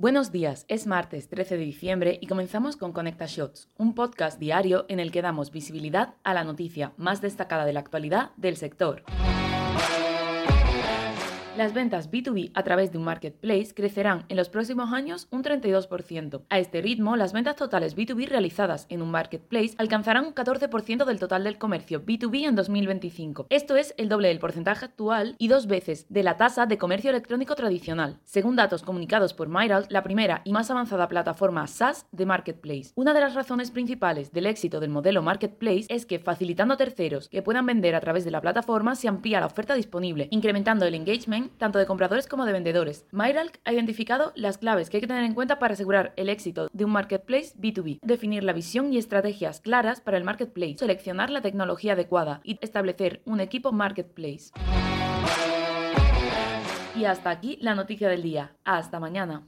Buenos días, es martes 13 de diciembre y comenzamos con Conecta Shots, un podcast diario en el que damos visibilidad a la noticia más destacada de la actualidad del sector. Las ventas B2B a través de un marketplace crecerán en los próximos años un 32%. A este ritmo, las ventas totales B2B realizadas en un marketplace alcanzarán un 14% del total del comercio B2B en 2025. Esto es el doble del porcentaje actual y dos veces de la tasa de comercio electrónico tradicional, según datos comunicados por Myral, la primera y más avanzada plataforma SaaS de marketplace. Una de las razones principales del éxito del modelo marketplace es que facilitando a terceros que puedan vender a través de la plataforma se amplía la oferta disponible, incrementando el engagement tanto de compradores como de vendedores. Myralk ha identificado las claves que hay que tener en cuenta para asegurar el éxito de un marketplace B2B, definir la visión y estrategias claras para el marketplace, seleccionar la tecnología adecuada y establecer un equipo marketplace. Y hasta aquí la noticia del día. Hasta mañana.